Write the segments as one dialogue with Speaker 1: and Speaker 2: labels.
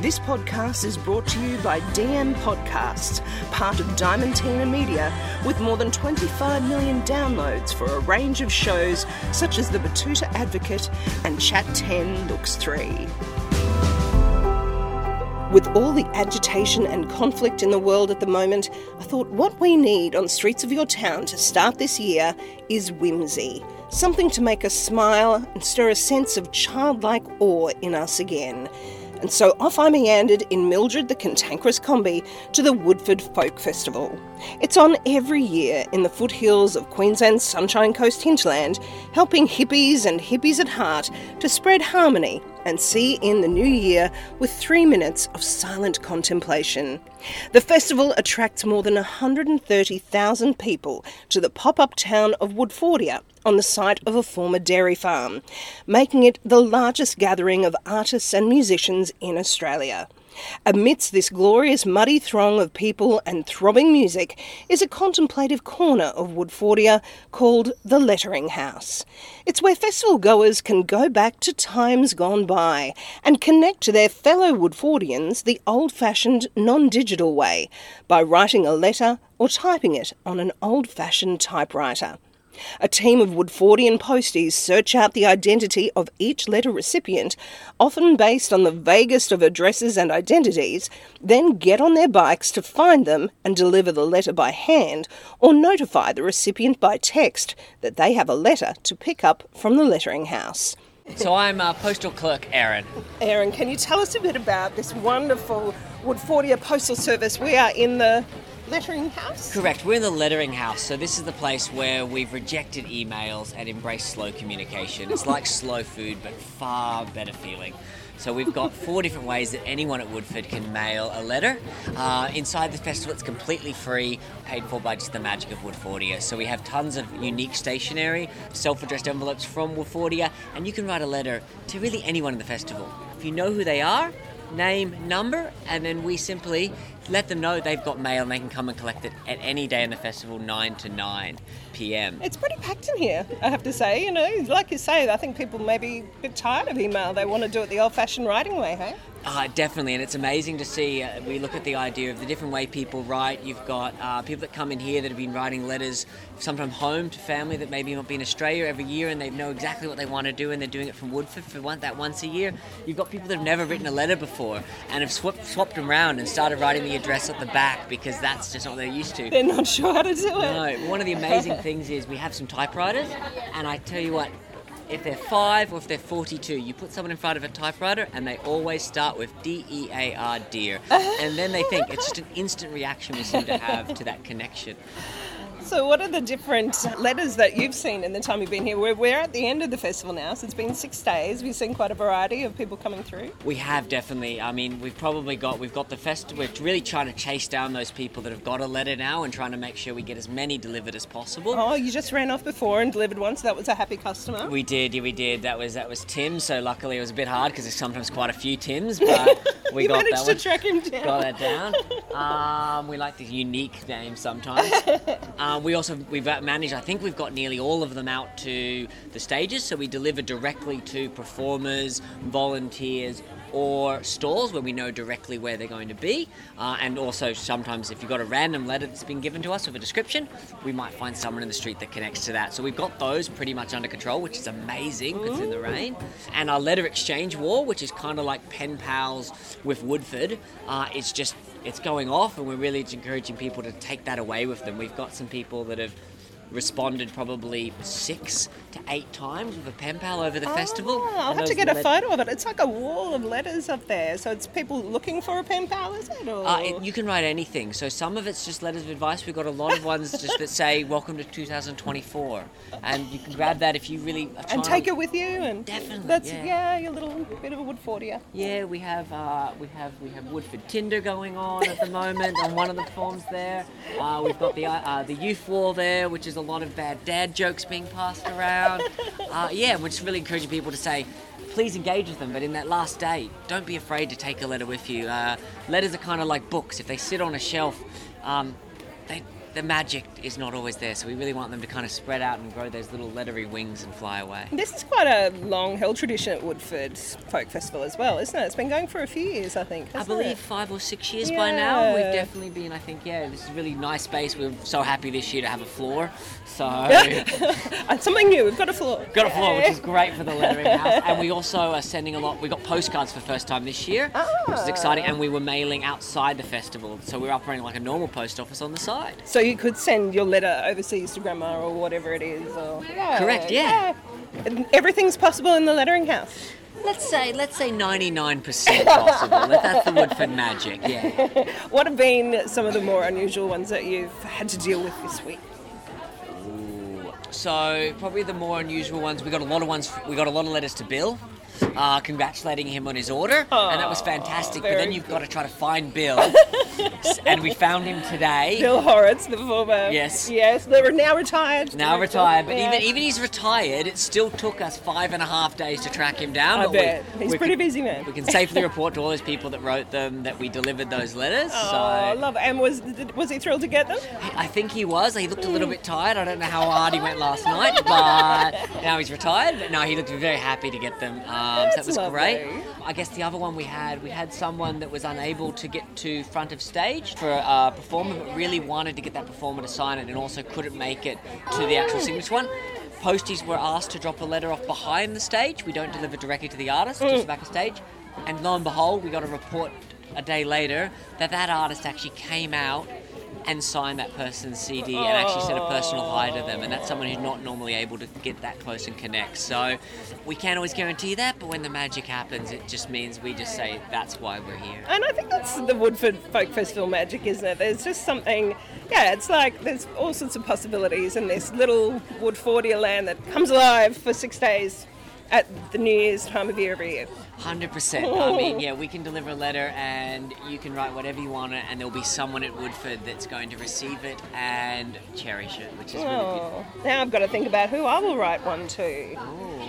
Speaker 1: This podcast is brought to you by DM Podcasts, part of Diamantina Media, with more than 25 million downloads for a range of shows such as The Betoota Advocate and Chat 10 Looks 3. With all the agitation and conflict in the world at the moment, I thought what we need on Streets of Your Town to start this year is whimsy. Something to make us smile and stir a sense of childlike awe in us again. And so off I meandered in Mildred the Cantankerous Kombi to the Woodford Folk Festival. It's on every year in the foothills of Queensland's Sunshine Coast hinterland, helping hippies and hippies at heart to spread harmony and see in the new year with three minutes of silent contemplation. The festival attracts more than 130,000 people to the pop up town of Woodfordia on the site of a former dairy farm, making it the largest gathering of artists and musicians in Australia. Amidst this glorious muddy throng of people and throbbing music is a contemplative corner of Woodfordia called the Lettering House. It's where festival goers can go back to times gone by and connect to their fellow Woodfordians the old fashioned non digital way by writing a letter or typing it on an old fashioned typewriter. A team of Woodfordian posties search out the identity of each letter recipient, often based on the vaguest of addresses and identities, then get on their bikes to find them and deliver the letter by hand or notify the recipient by text that they have a letter to pick up from the lettering house.
Speaker 2: So I'm uh, postal clerk Aaron.
Speaker 1: Aaron, can you tell us a bit about this wonderful Woodfordia Postal Service? We are in the lettering house?
Speaker 2: Correct. We're in the lettering house, so this is the place where we've rejected emails and embraced slow communication. It's like slow food, but far better feeling. So we've got four different ways that anyone at Woodford can mail a letter. Uh, inside the festival, it's completely free, paid for by just the magic of Woodfordia. So we have tons of unique stationery, self-addressed envelopes from Woodfordia, and you can write a letter to really anyone in the festival. If you know who they are, name, number, and then we simply let them know they've got mail and they can come and collect it at any day in the festival, 9 to 9 p.m.
Speaker 1: It's pretty packed in here, I have to say. You know, like you say, I think people may be a bit tired of email. They want to do it the old fashioned writing way, hey?
Speaker 2: Uh, definitely, and it's amazing to see. Uh, we look at the idea of the different way people write. You've got uh, people that come in here that have been writing letters, sometimes home to family that maybe not be in Australia every year, and they know exactly what they want to do, and they're doing it from Woodford for one, that once a year. You've got people that have never written a letter before and have swapped, swapped them around and started writing the address at the back because that's just what they're used to.
Speaker 1: They're not sure how to do it.
Speaker 2: No, one of the amazing things is we have some typewriters, and I tell you what, if they're five or if they're 42, you put someone in front of a typewriter and they always start with D E A R, dear. And then they think it's just an instant reaction we seem to have to that connection.
Speaker 1: So, what are the different letters that you've seen in the time you've been here? We're, we're at the end of the festival now, so it's been six days. We've seen quite a variety of people coming through.
Speaker 2: We have definitely. I mean, we've probably got we've got the festival. We're really trying to chase down those people that have got a letter now and trying to make sure we get as many delivered as possible.
Speaker 1: Oh, you just ran off before and delivered one, so that was a happy customer.
Speaker 2: We did, yeah, we did. That was that was Tim. So luckily it was a bit hard because there's sometimes quite a few Tims, but we
Speaker 1: you
Speaker 2: got
Speaker 1: managed
Speaker 2: that
Speaker 1: to
Speaker 2: one.
Speaker 1: track him down.
Speaker 2: Got that down. Um, we like the unique names sometimes. Uh, we also we've managed. I think we've got nearly all of them out to the stages, so we deliver directly to performers, volunteers, or stalls where we know directly where they're going to be. Uh, and also sometimes if you've got a random letter that's been given to us with a description, we might find someone in the street that connects to that. So we've got those pretty much under control, which is amazing because it's in the rain. And our letter exchange war, which is kind of like pen pals with Woodford, uh, it's just it's going off, and we're really encouraging people to take that away with them. We've got some people that have responded probably six to eight times with a pen pal over the festival.
Speaker 1: Oh, I'll have to get a
Speaker 2: let-
Speaker 1: photo of it. It's like a wall of letters up there. So it's people looking for a pen pal, is it? Or...
Speaker 2: Uh, it- you can write anything. So some of it's just letters of advice. We've got a lot of ones just that say "Welcome to 2024," and you can grab that if you really
Speaker 1: and take it with you, and
Speaker 2: Definitely,
Speaker 1: That's
Speaker 2: yeah.
Speaker 1: your little bit of a Woodfordia.
Speaker 2: Yeah, we have uh, we have we have Woodford Tinder going on at the moment on one of the forms there. Uh, we've got the uh, the youth wall there, which is a lot of bad dad jokes being passed around. Uh, yeah, we're just really encouraging people to say. Please engage with them, but in that last day, don't be afraid to take a letter with you. Uh, letters are kind of like books. If they sit on a shelf, um, they, the magic is not always there. So we really want them to kind of spread out and grow those little lettery wings and fly away.
Speaker 1: This is quite a long held tradition at Woodford Folk Festival as well, isn't it? It's been going for a few years, I think.
Speaker 2: I believe
Speaker 1: it?
Speaker 2: five or six years by now. We've definitely been, I think, yeah, this is a really nice space. We're so happy this year to have a floor. So,
Speaker 1: And something new. We've got a floor.
Speaker 2: got a floor, which is great for the lettering house. And we also are sending a lot, we got postcards for the first time this year, which is ah. exciting. And we were mailing outside the festival. So we're operating like a normal post office on the side.
Speaker 1: So you could send your letter overseas to grandma or whatever it is. Or, yeah,
Speaker 2: Correct, yeah.
Speaker 1: And everything's possible in the lettering house.
Speaker 2: Let's say, let's say 99% possible. That's the Woodford magic, yeah.
Speaker 1: What have been some of the more unusual ones that you've had to deal with this week?
Speaker 2: So probably the more unusual ones. We got a lot of ones. We got a lot of letters to Bill, uh, congratulating him on his order, and that was fantastic. But then you've got to try to find Bill, and we found him today.
Speaker 1: Bill Hauritz, the former.
Speaker 2: Yes.
Speaker 1: Yes, they were now retired.
Speaker 2: Now retired, but
Speaker 1: Yeah.
Speaker 2: even even he's retired, it still took us five and a half days to track him down.
Speaker 1: I
Speaker 2: but we-
Speaker 1: bet. He's
Speaker 2: we
Speaker 1: pretty
Speaker 2: can-
Speaker 1: busy, man.
Speaker 2: We can safely report to all those people that wrote them that we delivered those letters.
Speaker 1: Oh,
Speaker 2: so
Speaker 1: love it. And was was he thrilled to get them?
Speaker 2: I think he was. He looked a little bit tired. I don't know how hard he went last night, but now he's retired. But no, he looked very happy to get them. Um, Um, so that was
Speaker 1: lovely.
Speaker 2: great. I guess the other one we had, we had someone that was unable to get to front of stage for a performer, but really wanted to get that performer to sign it, and also couldn't make it to the actual signature one. Posties were asked to drop a letter off behind the stage. We don't deliver directly to the artist, just back of stage. And lo and behold, we got a report a day later that that artist actually came out and sign that person's CD and actually said a personal hi to them. And that's someone who's not normally able to get that close and connect. So we can't always guarantee that, but when the magic happens, it just means we just say that's why we're here.
Speaker 1: And I think that's the Woodford Folk Festival magic, isn't it? There's just something, yeah, it's like there's all sorts of possibilities in this little Woodfordia land that comes alive for six days at the New Year's time of year every year.
Speaker 2: Hundred percent. I mean, yeah, we can deliver a letter, and you can write whatever you want, and there'll be someone at Woodford that's going to receive it and cherish it, which is really beautiful.
Speaker 1: Oh, now I've got to think about who I will write one to.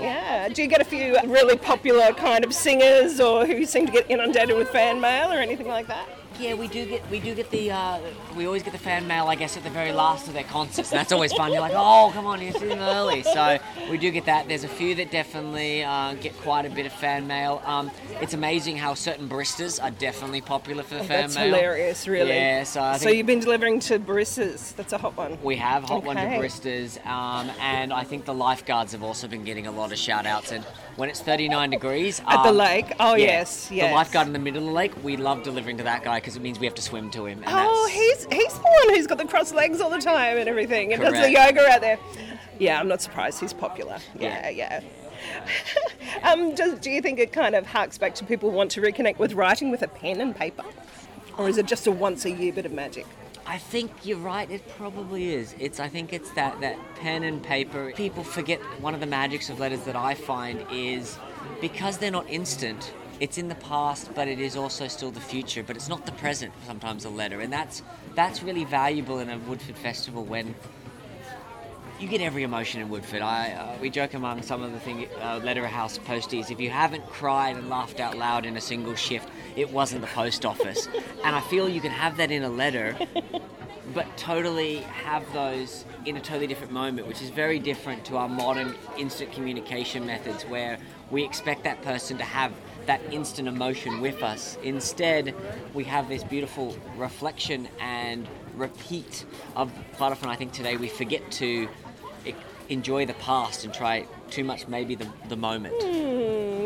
Speaker 1: Yeah. Do you get a few really popular kind of singers or who seem to get inundated with fan mail or anything like that?
Speaker 2: Yeah, we do get we do get the uh, we always get the fan mail, I guess, at the very last of their concerts. And that's always fun. You're like, oh, come on, you see them early. So we do get that. There's a few that definitely uh, get quite a bit of fan mail. Um, it's amazing how certain baristas are definitely popular for the fan
Speaker 1: That's
Speaker 2: mail.
Speaker 1: hilarious, really.
Speaker 2: Yeah, so I
Speaker 1: So you've been delivering to baristas. That's a hot one.
Speaker 2: we have hot one to
Speaker 1: Okay.
Speaker 2: baristas, um, and I think the lifeguards have also been getting a lot of shout outs. And when it's 39 degrees
Speaker 1: At the
Speaker 2: um,
Speaker 1: lake. Oh
Speaker 2: yeah,
Speaker 1: yes, yes.
Speaker 2: The lifeguard in the middle of the lake, we love delivering to that guy because it means we have to swim to him. And
Speaker 1: Oh, he's he's the one who's got the crossed legs all the time and everything, and does the yoga out there. Yeah, I'm not surprised. He's popular. Yeah, yeah. um, does, do you think it kind of harks back to people who want to reconnect with writing with a pen and paper, or is it just a once a year bit of magic?
Speaker 2: I think you're right. It probably is. It's. I think it's that that pen and paper. People forget one of the magics of letters that I find is because they're not instant. It's in the past, but it is also still the future. But it's not the present. Sometimes a letter, and that's that's really valuable in a Woodford festival when you get every emotion in Woodford. I uh, we joke among some of the thing uh, letter house posties. If you haven't cried and laughed out loud in a single shift, it wasn't the post office. and I feel you can have that in a letter, but totally have those in a totally different moment, which is very different to our modern instant communication methods, where we expect that person to have that instant emotion with us. Instead, we have this beautiful reflection and repeat of quite often. I think today we forget to enjoy the past and try too much maybe the, the moment. Hmm.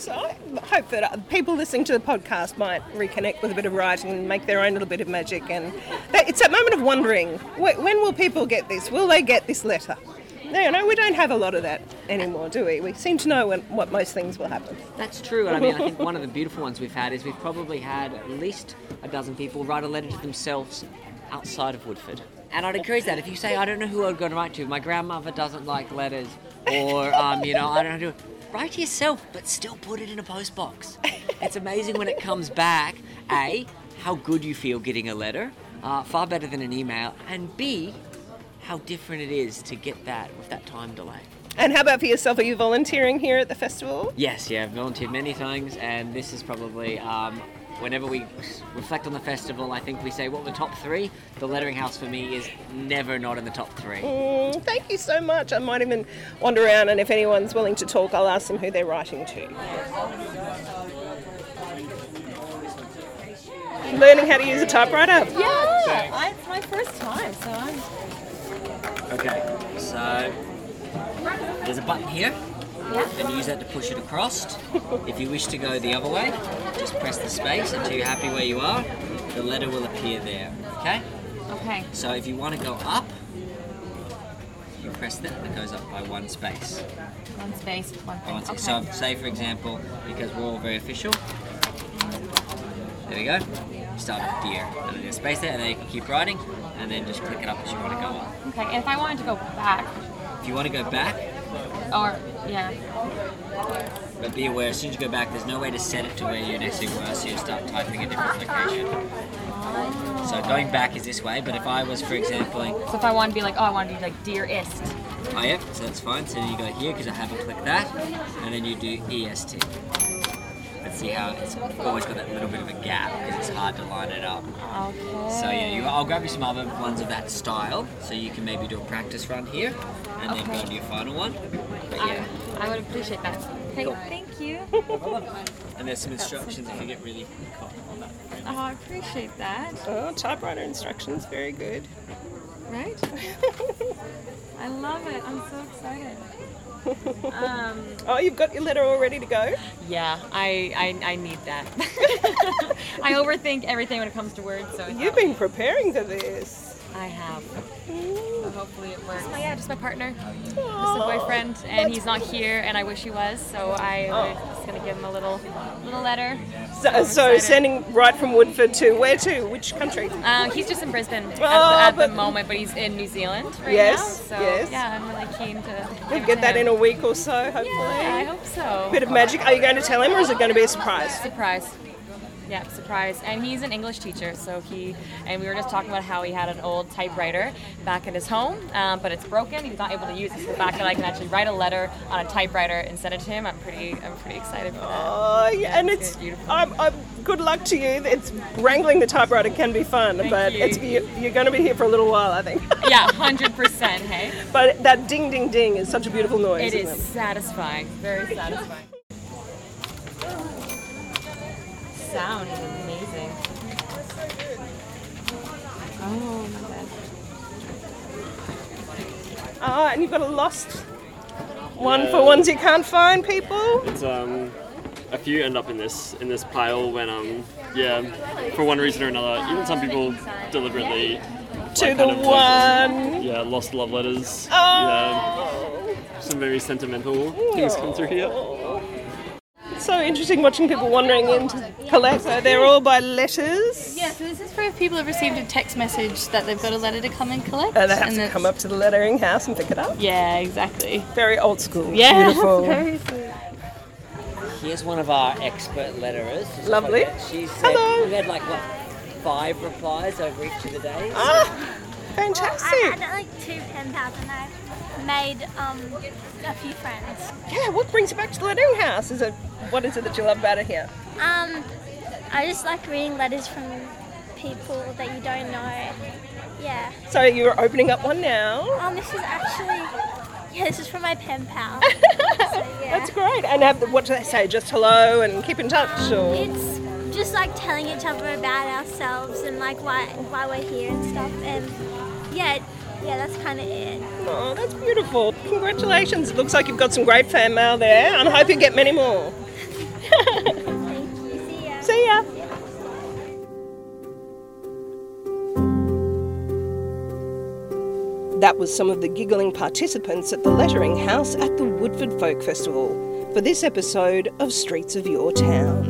Speaker 1: So I hope that uh, people listening to the podcast might reconnect with a bit of writing and make their own little bit of magic. And that, it's that moment of wondering when will people get this? Will they get this letter? No, no, we don't have a lot of that anymore, do we? We seem to know when, what most things will happen.
Speaker 2: That's true, and I mean, I think one of the beautiful ones we've had is we've probably had at least a dozen people write a letter to themselves outside of Woodford. And I'd encourage that. If you say, I don't know who I'm going to write to, my grandmother doesn't like letters, or, um, you know, I don't know, write to yourself, but still put it in a post box. It's amazing when it comes back, A, how good you feel getting a letter, uh, far better than an email, and B, how different it is to get that with that time delay.
Speaker 1: And how about for yourself? Are you volunteering here at the festival?
Speaker 2: Yes, yeah, I've volunteered many things, and this is probably um, whenever we reflect on the festival. I think we say what were the top three. The Lettering House for me is never not in the top three.
Speaker 1: Mm, thank you so much. I might even wander around, and if anyone's willing to talk, I'll ask them who they're writing to. Learning how to use a typewriter.
Speaker 3: Yeah, I, it's my first time, so I'm.
Speaker 2: Okay, so there's a button here, and use that to push it across. if you wish to go the other way, just press the space until you're happy where you are. The letter will appear there. Okay.
Speaker 3: Okay.
Speaker 2: So if you want to go up, you press that, and it goes up by one space.
Speaker 3: One space, one thing.
Speaker 2: want to-
Speaker 3: Okay.
Speaker 2: So, say for example, because we're all very official, there we go. You start with dear, and then there's space there, and then you can keep writing, and then just click it up as you want to go up.
Speaker 3: okay. And if I wanted to go back,
Speaker 2: If you want to go back,
Speaker 3: or yeah,
Speaker 2: but be aware as soon as you go back, there's no way to set it to where you next to were, so you start typing a different location. So going back is this way, but if I was, for example,
Speaker 3: so if I want to be like, oh, I want to be like dearest.
Speaker 2: oh yeah, so that's fine. So then you go here because I haven't clicked that, and then you do EST. Let's see how it's always got that little bit of a gap because it's hard to line it up.
Speaker 3: Okay.
Speaker 2: So yeah, you, I'll grab you some other ones of that style, so you can maybe do a practice run here, and then go to your final one. But yeah,
Speaker 3: I would appreciate that. Okay,
Speaker 2: Cool.
Speaker 3: thank you.
Speaker 2: and there's some instructions if you get really caught on that.
Speaker 3: Oh, I appreciate that.
Speaker 1: Oh, typewriter instructions, very good.
Speaker 3: Right? I love it. I'm so excited. Um,
Speaker 1: Oh, you've got your letter all ready to go?
Speaker 3: yeah, I, I, I need that. I overthink everything when it comes to words, so
Speaker 1: You've been preparing for this.
Speaker 3: I have. So hopefully it works. Oh yeah, just my partner, just a
Speaker 1: Oh,
Speaker 3: boyfriend, and he's not here, and I wish he was. So I was just gonna give him a little, little letter.
Speaker 1: So,
Speaker 3: I'm
Speaker 1: so sending right from Woodford to where to? Which country?
Speaker 3: Uh, he's just in Brisbane at,
Speaker 1: Oh,
Speaker 3: the, at the moment, but he's in New Zealand right
Speaker 1: Yes,
Speaker 3: now. So
Speaker 1: yes.
Speaker 3: yeah, I'm really keen to.
Speaker 1: We'll get
Speaker 3: to
Speaker 1: that in a week or so, hopefully.
Speaker 3: Yeah, I hope so.
Speaker 1: Bit of magic. Are you going to tell him, or is it going to be a surprise?
Speaker 3: Surprise. Yeah, surprise. And he's an English teacher, so he and we were just talking about how he had an old typewriter back in his home, um, but it's broken. He's not able to use it. So the fact that I can actually write a letter on a typewriter and send it to him, I'm pretty, I'm pretty excited for that.
Speaker 1: Oh, yeah, and
Speaker 3: it's
Speaker 1: it's
Speaker 3: beautiful.
Speaker 1: I'm, I'm, good luck to you. It's wrangling the typewriter can be fun, but
Speaker 3: you.
Speaker 1: it's you, you're going to be here for a little while, I think.
Speaker 3: Yeah, hundred percent. Hey,
Speaker 1: but that ding, ding, ding is such a beautiful noise.
Speaker 3: it is satisfying. Very satisfying. Sound is amazing. Oh my god.
Speaker 1: Ah, and you've got a lost one for ones you can't find, people.
Speaker 4: It's um a few end up in this in this pile when um yeah for one reason or another. Even some people deliberately
Speaker 1: To
Speaker 4: like,
Speaker 1: the
Speaker 4: kind of,
Speaker 1: one.
Speaker 4: yeah lost love letters.
Speaker 1: Oh.
Speaker 4: Yeah, some very sentimental things come through here.
Speaker 1: It's so interesting watching people wandering in to collect. So they're all by letters.
Speaker 5: Yeah, so this is for if people have received a text message that they've got a letter to come and collect.
Speaker 1: And they have to come up to the lettering house and pick it up.
Speaker 5: Yeah, exactly.
Speaker 1: Very old school.
Speaker 5: Yeah,
Speaker 1: Beautiful.
Speaker 5: very sweet.
Speaker 2: Here's one of our expert letterers.
Speaker 1: Lovely.
Speaker 2: She said
Speaker 1: Hello.
Speaker 2: we've had like what five replies over each of the days.
Speaker 1: Ah, Fantastic.
Speaker 6: I
Speaker 1: fantastic.
Speaker 6: had like two pen pals and I made um, a few friends.
Speaker 1: Yeah, what brings you back to the lettering house? Is it what is it that you love about it here?
Speaker 6: Um, I just like reading letters from people that you don't know. Yeah.
Speaker 1: So you're opening up one now.
Speaker 6: Um, this is actually yeah, this is from my pen pal. so, yeah.
Speaker 1: That's great. And have, what do they say? Just hello and keep in touch, or
Speaker 6: It's just like telling each other about ourselves and like why why we're here and stuff. And yeah, yeah, that's kind of it.
Speaker 1: oh, that's beautiful. Congratulations! It looks like you've got some great fan mail there, and I hope you get many more.
Speaker 6: Thank you. See ya.
Speaker 1: See ya. That was some of the giggling participants at the Lettering House at the Woodford Folk Festival for this episode of Streets of Your Town.